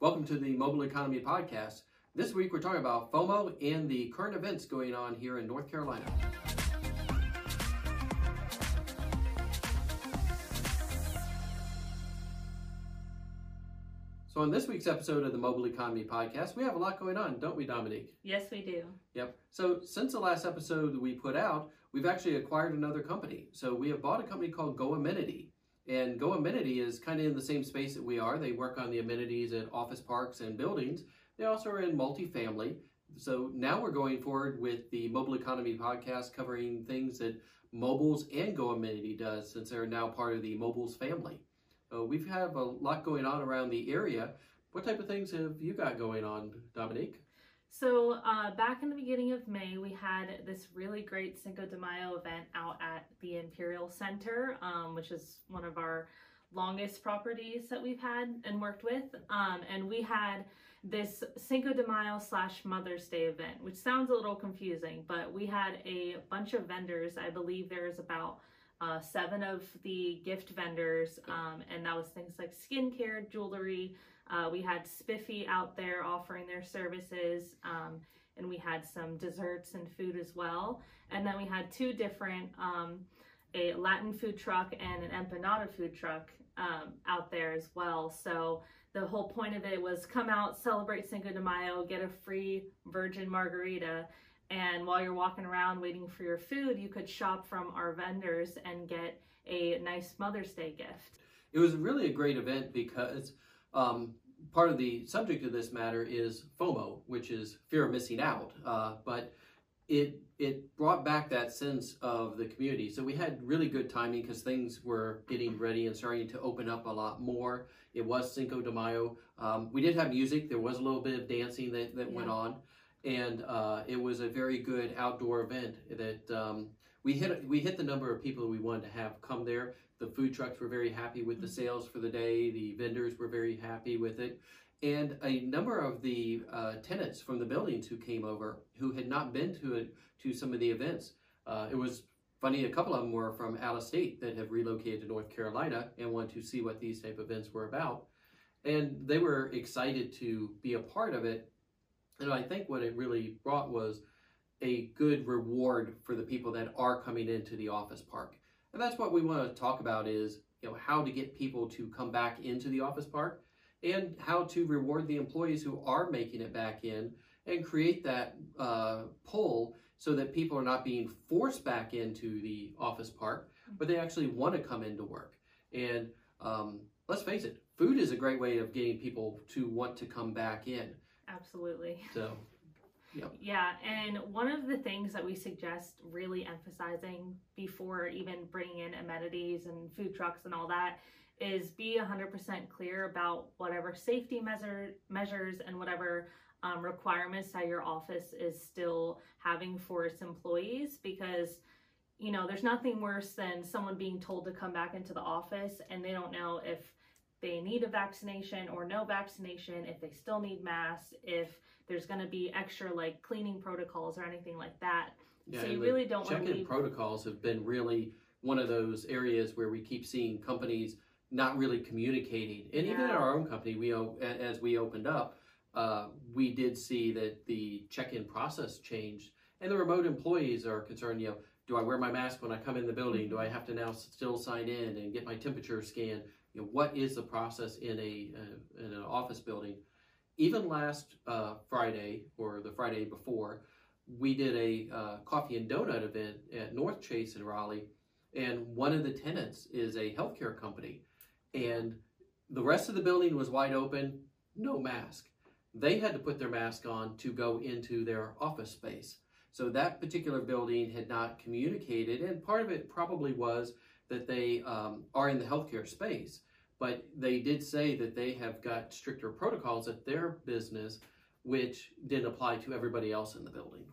Welcome to the Mobile Economy Podcast. This week we're talking about FOMO and the current events going on here in North Carolina. So, on this week's episode of the Mobile Economy Podcast, we have a lot going on, don't we, Dominique? Yes, we do. Yep. So, since the last episode we put out, we've actually acquired another company. So, we have bought a company called Go Amenity. And Go Amenity is kind of in the same space that we are. They work on the amenities at office parks and buildings. They also are in multifamily. So now we're going forward with the Mobile Economy podcast covering things that Moblz and Go Amenity does since they're now part of the Moblz family. Uh, we have a lot going on around the area. What type of things have you got going on, Dominique? So uh, back in the beginning of May, we had this really great Cinco de Mayo event out at the Imperial Center, um, which is one of our longest properties that we've had and worked with. Um, and we had this Cinco de Mayo slash Mother's Day event, which sounds a little confusing, but we had a bunch of vendors. I believe there's about uh, seven of the gift vendors, um, and that was things like skincare, jewelry, uh, we had Spiffy out there offering their services, um, and we had some desserts and food as well. And then we had two different, um, a Latin food truck and an empanada food truck um, out there as well. So the whole point of it was come out, celebrate Cinco de Mayo, get a free virgin margarita. And while you're walking around waiting for your food, you could shop from our vendors and get a nice Mother's Day gift. It was really a great event because um, part of the subject of this matter is FOMO, which is fear of missing out. Uh, but it it brought back that sense of the community. So we had really good timing because things were getting ready and starting to open up a lot more. It was Cinco de Mayo. Um, we did have music. There was a little bit of dancing that, that yeah. went on. And uh, it was a very good outdoor event that um, we hit we hit the number of people we wanted to have come there. The food trucks were very happy with the mm-hmm. sales for the day. The vendors were very happy with it. And a number of the uh, tenants from the buildings who came over who had not been to it, to some of the events. Uh, it was funny, a couple of them were from out of state that have relocated to North Carolina and want to see what these type of events were about. And they were excited to be a part of it. And I think what it really brought was a good reward for the people that are coming into the office park. And that's what we want to talk about is, you know, how to get people to come back into the office park and how to reward the employees who are making it back in and create that uh, pull so that people are not being forced back into the office park, but they actually want to come into work. And um, let's face it, food is a great way of getting people to want to come back in. Absolutely. So Yep. Yeah, and one of the things that we suggest really emphasizing before even bringing in amenities and food trucks and all that is be 100% clear about whatever safety measure, measures and whatever um, requirements that your office is still having for its employees because you know there's nothing worse than someone being told to come back into the office and they don't know if they need a vaccination or no vaccination, if they still need masks, if there's going to be extra like cleaning protocols or anything like that. Yeah, so you really don't want to leave. protocols have been really one of those areas where we keep seeing companies not really communicating. And yeah. even in our own company, we as we opened up, uh, we did see that the check-in process changed, and the remote employees are concerned. You know, do I wear my mask when I come in the building? Do I have to now still sign in and get my temperature scanned? You know, what is the process in a uh, in an office building? Even last uh, Friday or the Friday before, we did a uh, coffee and donut event at North Chase in Raleigh, and one of the tenants is a healthcare company, and the rest of the building was wide open, no mask. They had to put their mask on to go into their office space. So that particular building had not communicated, and part of it probably was that they um, are in the healthcare space, but they did say that they have got stricter protocols at their business, which didn't apply to everybody else in the building.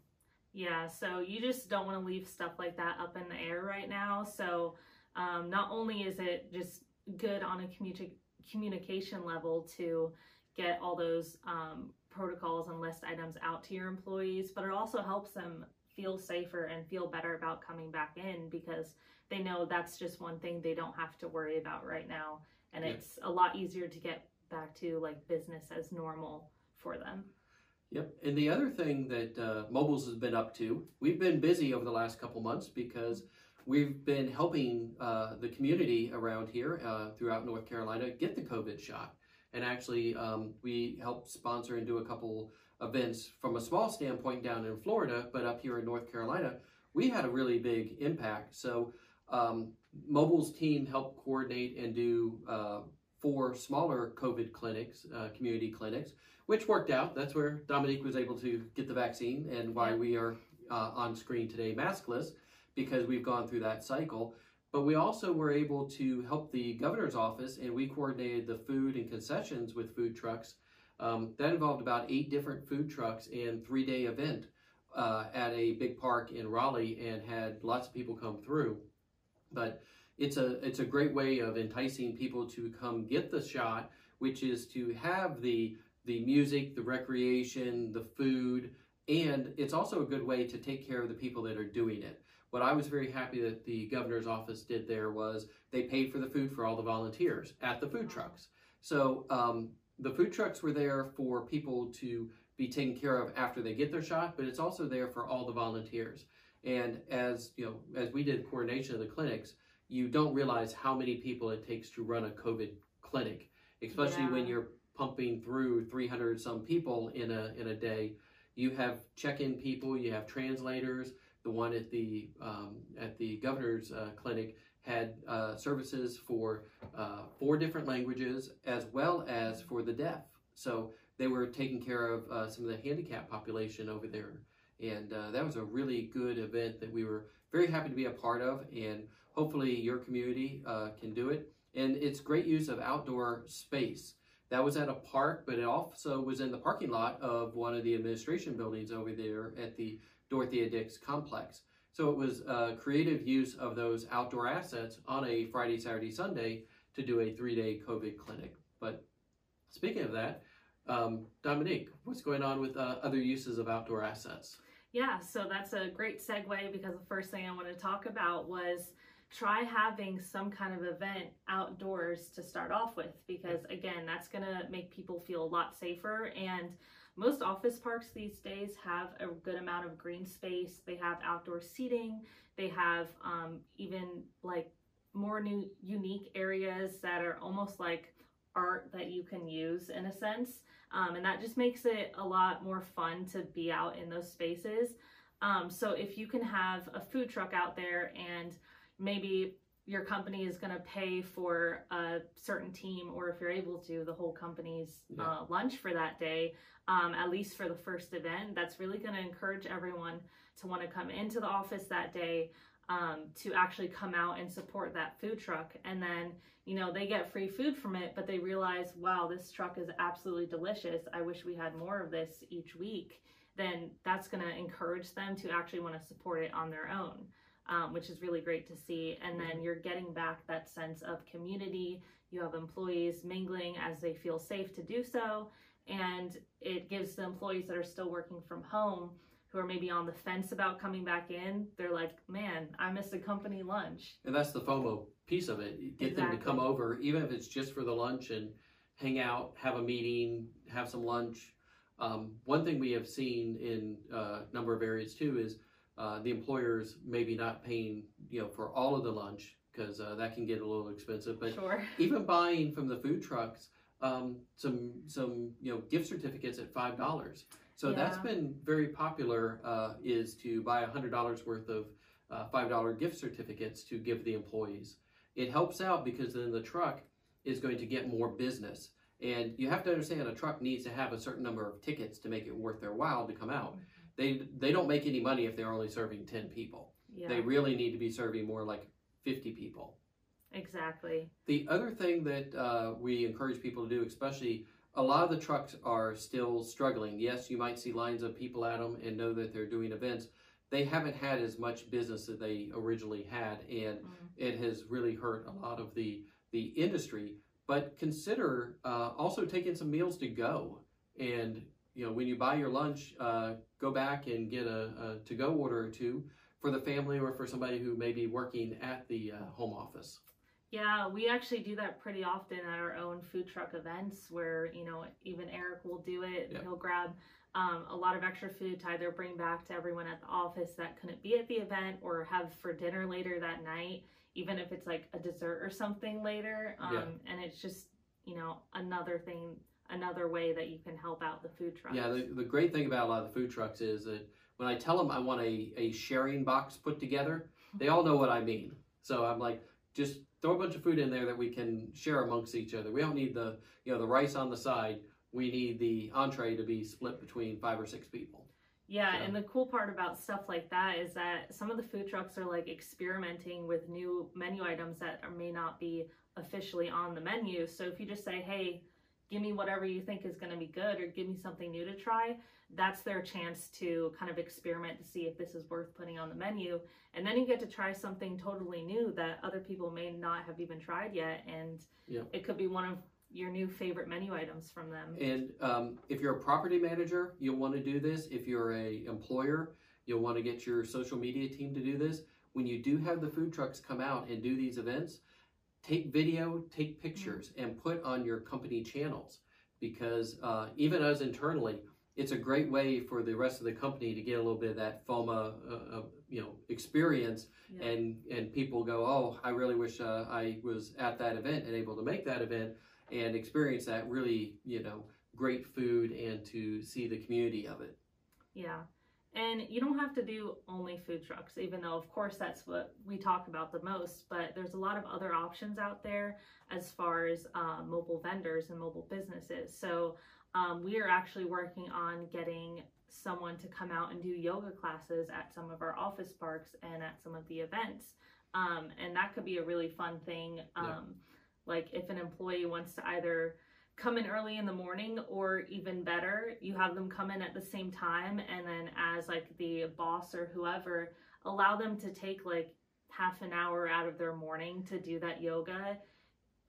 Yeah, so you just don't want to leave stuff like that up in the air right now. So um, not only is it just good on a communi- communication level to get all those um, protocols and list items out to your employees, but it also helps them feel safer and feel better about coming back in because they know that's just one thing they don't have to worry about right now. And yeah. it's a lot easier to get back to like business as normal for them. Yep. And the other thing that uh, Moblz has been up to, we've been busy over the last couple months because we've been helping uh, the community around here uh, throughout North Carolina get the COVID shot. And actually, um, we helped sponsor and do a couple events from a small standpoint down in Florida, but up here in North Carolina, we had a really big impact. So, um, Moblz team helped coordinate and do uh, four smaller COVID clinics, uh, community clinics, which worked out. That's where Dominique was able to get the vaccine and why we are uh, on screen today maskless because we've gone through that cycle. But we also were able to help the governor's office and we coordinated the food and concessions with food trucks. Um, that involved about eight different food trucks and three day event uh, at a big park in Raleigh and had lots of people come through. But it's a it's a great way of enticing people to come get the shot, which is to have the the music, the recreation, the food, and it's also a good way to take care of the people that are doing it. What I was very happy that the governor's office did there was they paid for the food for all the volunteers at the food trucks. So um, the food trucks were there for people to be taken care of after they get their shot, but it's also there for all the volunteers. And as you know, as we did coordination of the clinics, you don't realize how many people it takes to run a COVID clinic, especially yeah. when you're pumping through 300 some people in a in a day. You have check-in people, you have translators. The one at the um, at the governor's uh, clinic had uh, services for uh, four different languages as well as for the deaf. So they were taking care of uh, some of the handicapped population over there, and uh, that was a really good event that we were very happy to be a part of. And hopefully your community uh, can do it. And it's great use of outdoor space. That was at a park, but it also was in the parking lot of one of the administration buildings over there at the Dorothea Dix complex. So it was a creative use of those outdoor assets on a Friday, Saturday, Sunday to do a three day COVID clinic. But speaking of that, um, Dominique, what's going on with uh, other uses of outdoor assets? Yeah, so that's a great segue because the first thing I want to talk about was try having some kind of event outdoors to start off with because again that's going to make people feel a lot safer and most office parks these days have a good amount of green space. They have outdoor seating. They have um, even like more new unique areas that are almost like art that you can use in a sense. Um, and that just makes it a lot more fun to be out in those spaces. Um, so if you can have a food truck out there and maybe your company is going to pay for a certain team or if you're able to the whole company's yeah. uh, lunch for that day um, at least for the first event. That's really going to encourage everyone to want to come into the office that day um, to actually come out and support that food truck. And then you know they get free food from it but they realize wow this truck is absolutely delicious. I wish we had more of this each week. Then that's going to encourage them to actually want to support it on their own um, which is really great to see. And then you're getting back that sense of community. You have employees mingling as they feel safe to do so. And it gives the employees that are still working from home who are maybe on the fence about coming back in, they're like, man, I missed a company lunch. And that's the FOMO piece of it. Get exactly. them to come over, even if it's just for the lunch and hang out, have a meeting, have some lunch. Um, one thing we have seen in a uh, number of areas too is uh, the employers maybe not paying you know for all of the lunch because uh, that can get a little expensive but sure. even buying from the food trucks um, some some you know gift certificates at five dollars so yeah. that's been very popular uh, is to buy a hundred dollars worth of uh, five dollar gift certificates to give the employees it helps out because then the truck is going to get more business and you have to understand a truck needs to have a certain number of tickets to make it worth their while to come out they they don't make any money if they're only serving 10 people. Yeah. they really need to be serving more like 50 people. Exactly. The other thing that uh, we encourage people to do especially a lot of the trucks are still struggling. Yes you might see lines of people at them and know that they're doing events. They haven't had as much business that they originally had and mm-hmm. it has really hurt a lot of the the industry. But consider uh, also taking some meals to go and you know, when you buy your lunch, uh, go back and get a, a to-go order or two for the family or for somebody who may be working at the uh, home office. Yeah, we actually do that pretty often at our own food truck events where, you know, even Eric will do it. Yep. He'll grab um, a lot of extra food to either bring back to everyone at the office that couldn't be at the event or have for dinner later that night, even if it's like a dessert or something later. Um, Yeah. And it's just, you know, another thing, another way that you can help out the food trucks. Yeah, the, the great thing about a lot of the food trucks is that when I tell them I want a, a sharing box put together, they all know what I mean. So I'm like, just throw a bunch of food in there that we can share amongst each other. We don't need the you know the rice on the side. We need the entree to be split between five or six people. Yeah, So- and the cool part about stuff like that is that some of the food trucks are like experimenting with new menu items that may not be officially on the menu. So if you just say, hey, give me whatever you think is going to be good or give me something new to try, that's their chance to kind of experiment to see if this is worth putting on the menu. And then you get to try something totally new that other people may not have even tried yet. And Yeah. it could be one of your new favorite menu items from them. And um, if you're a property manager, you'll want to do this. If you're a employer, you'll want to get your social media team to do this. When you do have the food trucks come out and do these events, take video, take pictures, and put on your company channels. Because uh, even us internally, it's a great way for the rest of the company to get a little bit of that FOMO, uh, uh, you know, experience, Yeah. and and people go, oh, I really wish uh, I was at that event and able to make that event and experience that really, you know, great food and to see the community of it. Yeah. And you don't have to do only food trucks, even though, of course, that's what we talk about the most. But there's a lot of other options out there as far as uh, mobile vendors and mobile businesses. So um, we are actually working on getting someone to come out and do yoga classes at some of our office parks and at some of the events. Um, and that could be a really fun thing. Um, Yeah. Like if an employee wants to either come in early in the morning or even better you have them come in at the same time and then as like the boss or whoever allow them to take like half an hour out of their morning to do that yoga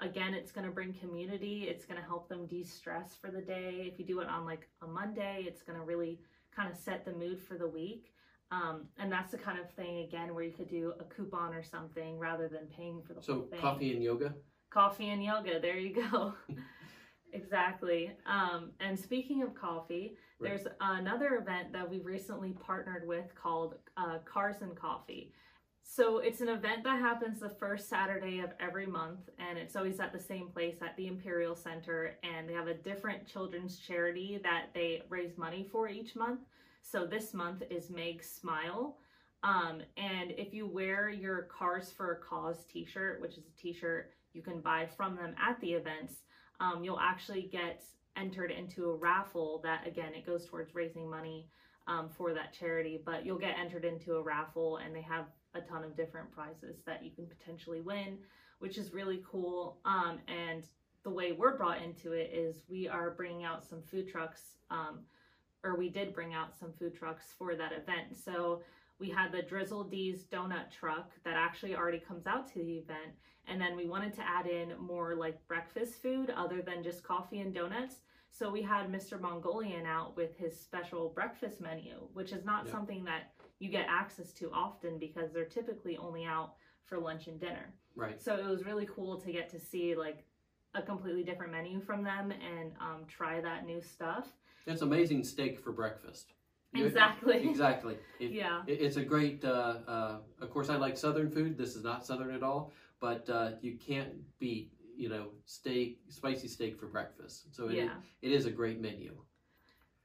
again it's going to bring community it's going to help them de-stress for the day if you do it on like a monday it's going to really kind of set the mood for the week um, and that's the kind of thing again where you could do a coupon or something rather than paying for the So whole thing coffee and yoga. coffee and yoga. There you go. exactly. Um, and speaking of coffee, Right. there's another event that we've recently partnered with called uh, Cars and Coffee. So it's an event that happens the first Saturday of every month, and it's always at the same place at the Imperial Center. And they have a different children's charity that they raise money for each month. So this month is Meg Smile. Um, and if you wear your Cars for a Cause t shirt, which is a t shirt you can buy from them at the events, um, you'll actually get entered into a raffle that, again, it goes towards raising money um, for that charity, but you'll get entered into a raffle and they have a ton of different prizes that you can potentially win, which is really cool. Um, and the way we're brought into it is we are bringing out some food trucks, um, or we did bring out some food trucks for that event. So we had the Drizzle D's donut truck that actually already comes out to the event. And then we wanted to add in more like breakfast food other than just coffee and donuts. So we had Mr. Mongolian out with his special breakfast menu, which is not Yeah. something that you get access to often because they're typically only out for lunch and dinner. Right. So it was really cool to get to see like a completely different menu from them and um, try that new stuff. It's amazing steak for breakfast. Exactly. Exactly. Yeah. it- It's a great, uh, uh, of course, I like Southern food. This is not Southern at all, but uh, you can't beat, you know, steak, spicy steak for breakfast. So it, Yeah. it is a great menu.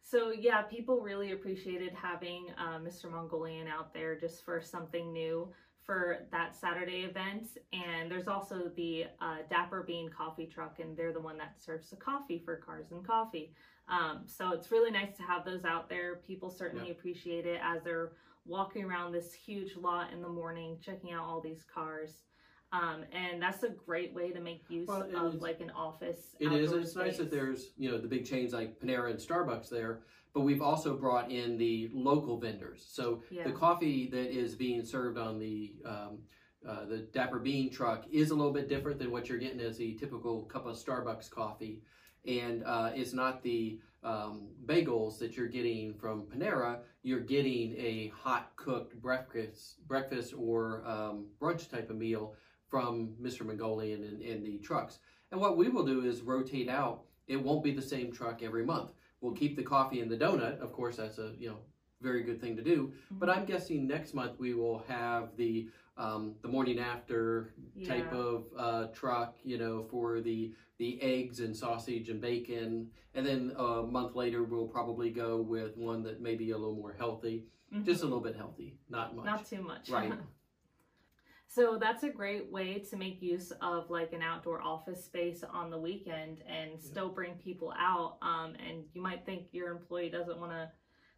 So yeah, people really appreciated having uh, Mr. Mongolian out there just for something new for that Saturday event. And there's also the uh, Dapper Bean coffee truck, and they're the one that serves the coffee for Cars and Coffee. Um, so it's really nice to have those out there. People certainly Yeah. appreciate it as they're walking around this huge lot in the morning, checking out all these cars. Um, and that's a great way to make use Well, of it's- like an office. It is. It's nice that there's you know the big chains like Panera and Starbucks there, but we've also brought in the local vendors. So Yeah. the coffee that is being served on the um, uh, the Dapper Bean truck is a little bit different than what you're getting as the typical cup of Starbucks coffee, and uh, it's not the um, bagels that you're getting from Panera. You're getting a hot cooked breakfast breakfast or um, brunch type of meal from Mr. Mongolian and, and the trucks. And what we will do is rotate out. It won't be the same truck every month. We'll keep the coffee and the donut. Of course, that's a you know very good thing to do. But I'm guessing next month we will have the um, the morning after type of uh, truck, you know, for the the eggs and sausage and bacon, and then a month later we'll probably go with one that may be a little more healthy, Mhm. just a little bit healthy, not much. Not too much. Right. so that's a great way to make use of like an outdoor office space on the weekend and still bring people out. Um, and you might think your employee doesn't want to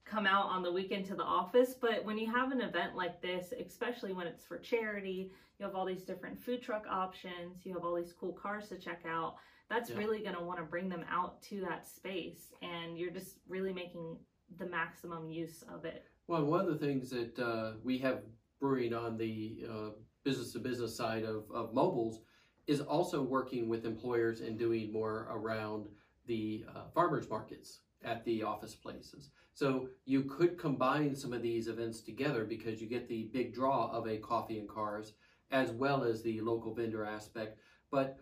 come out on the weekend to the office, but when you have an event like this, especially when it's for charity, you have all these different food truck options, you have all these cool cars to check out. That's Yeah. really going to want to bring them out to that space, and you're just really making the maximum use of it. Well, one of the things that uh, we have brewing on the uh, business to business side of, of moblz is also working with employers and doing more around the uh, farmers markets at the office places. So you could combine some of these events together because you get the big draw of a coffee and cars as well as the local vendor aspect. But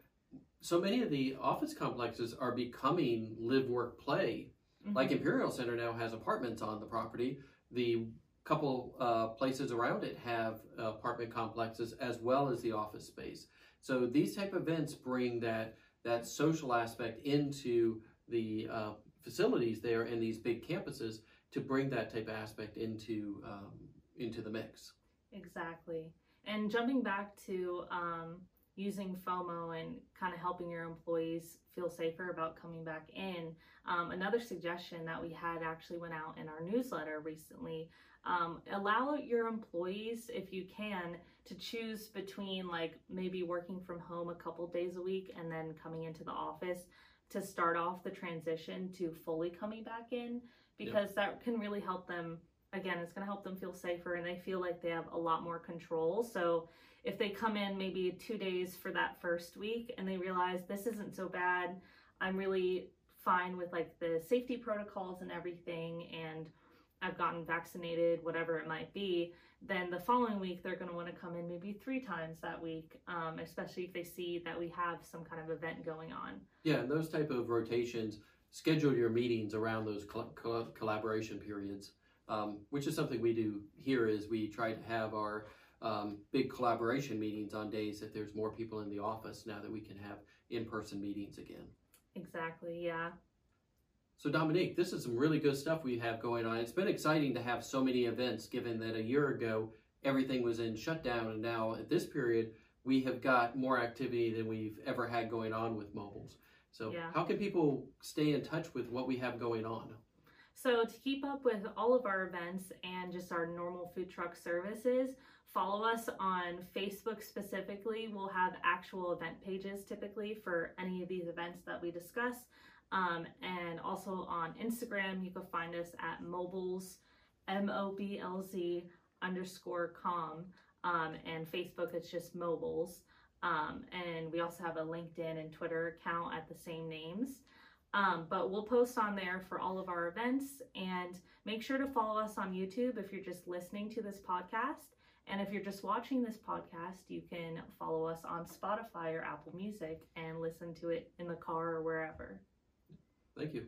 so many of the office complexes are becoming live, work, play like Mhm. Imperial Center now has apartments on the property. The couple uh, places around it have apartment complexes as well as the office space. So these type of events bring that that social aspect into the uh, facilities there and these big campuses to bring that type of aspect into um, into the mix. Exactly. And jumping back to um, using FOMO and kind of helping your employees feel safer about coming back in, um, another suggestion that we had actually went out in our newsletter recently. Um, allow your employees, if you can, to choose between like maybe working from home a couple days a week and then coming into the office to start off the transition to fully coming back in because that can really help them again it's going to help them feel safer and they feel like they have a lot more control. So if they come in maybe two days for that first week and they realize this isn't so bad i'm really fine with like the safety protocols and everything and i've gotten vaccinated whatever it might be then the following week they're going to want to come in maybe three times that week um, especially if they see that we have some kind of event going on Yeah, and those type of rotations, schedule your meetings around those col- col- collaboration periods, um, which is something we do here. Is we try to have our um, big collaboration meetings on days that there's more people in the office now that we can have in-person meetings again. exactly yeah So Dominique, this is some really good stuff we have going on. It's been exciting to have so many events, given that a year ago everything was in shutdown, and now at this period we have got more activity than we've ever had going on with moblz. So Yeah. how can people stay in touch with what we have going on? So, to keep up with all of our events and just our normal food truck services, follow us on Facebook specifically. We'll have actual event pages typically for any of these events that we discuss. Um, and also on Instagram, you can find us at moblz, M O B L Z underscore com. Um, and Facebook, it's just moblz. Um, and we also have a LinkedIn and Twitter account at the same names. Um, but we'll post on there for all of our events and make sure to follow us on YouTube if you're just listening to this podcast. And if you're just watching this podcast, you can follow us on Spotify or Apple Music and listen to it in the car or wherever. Thank you.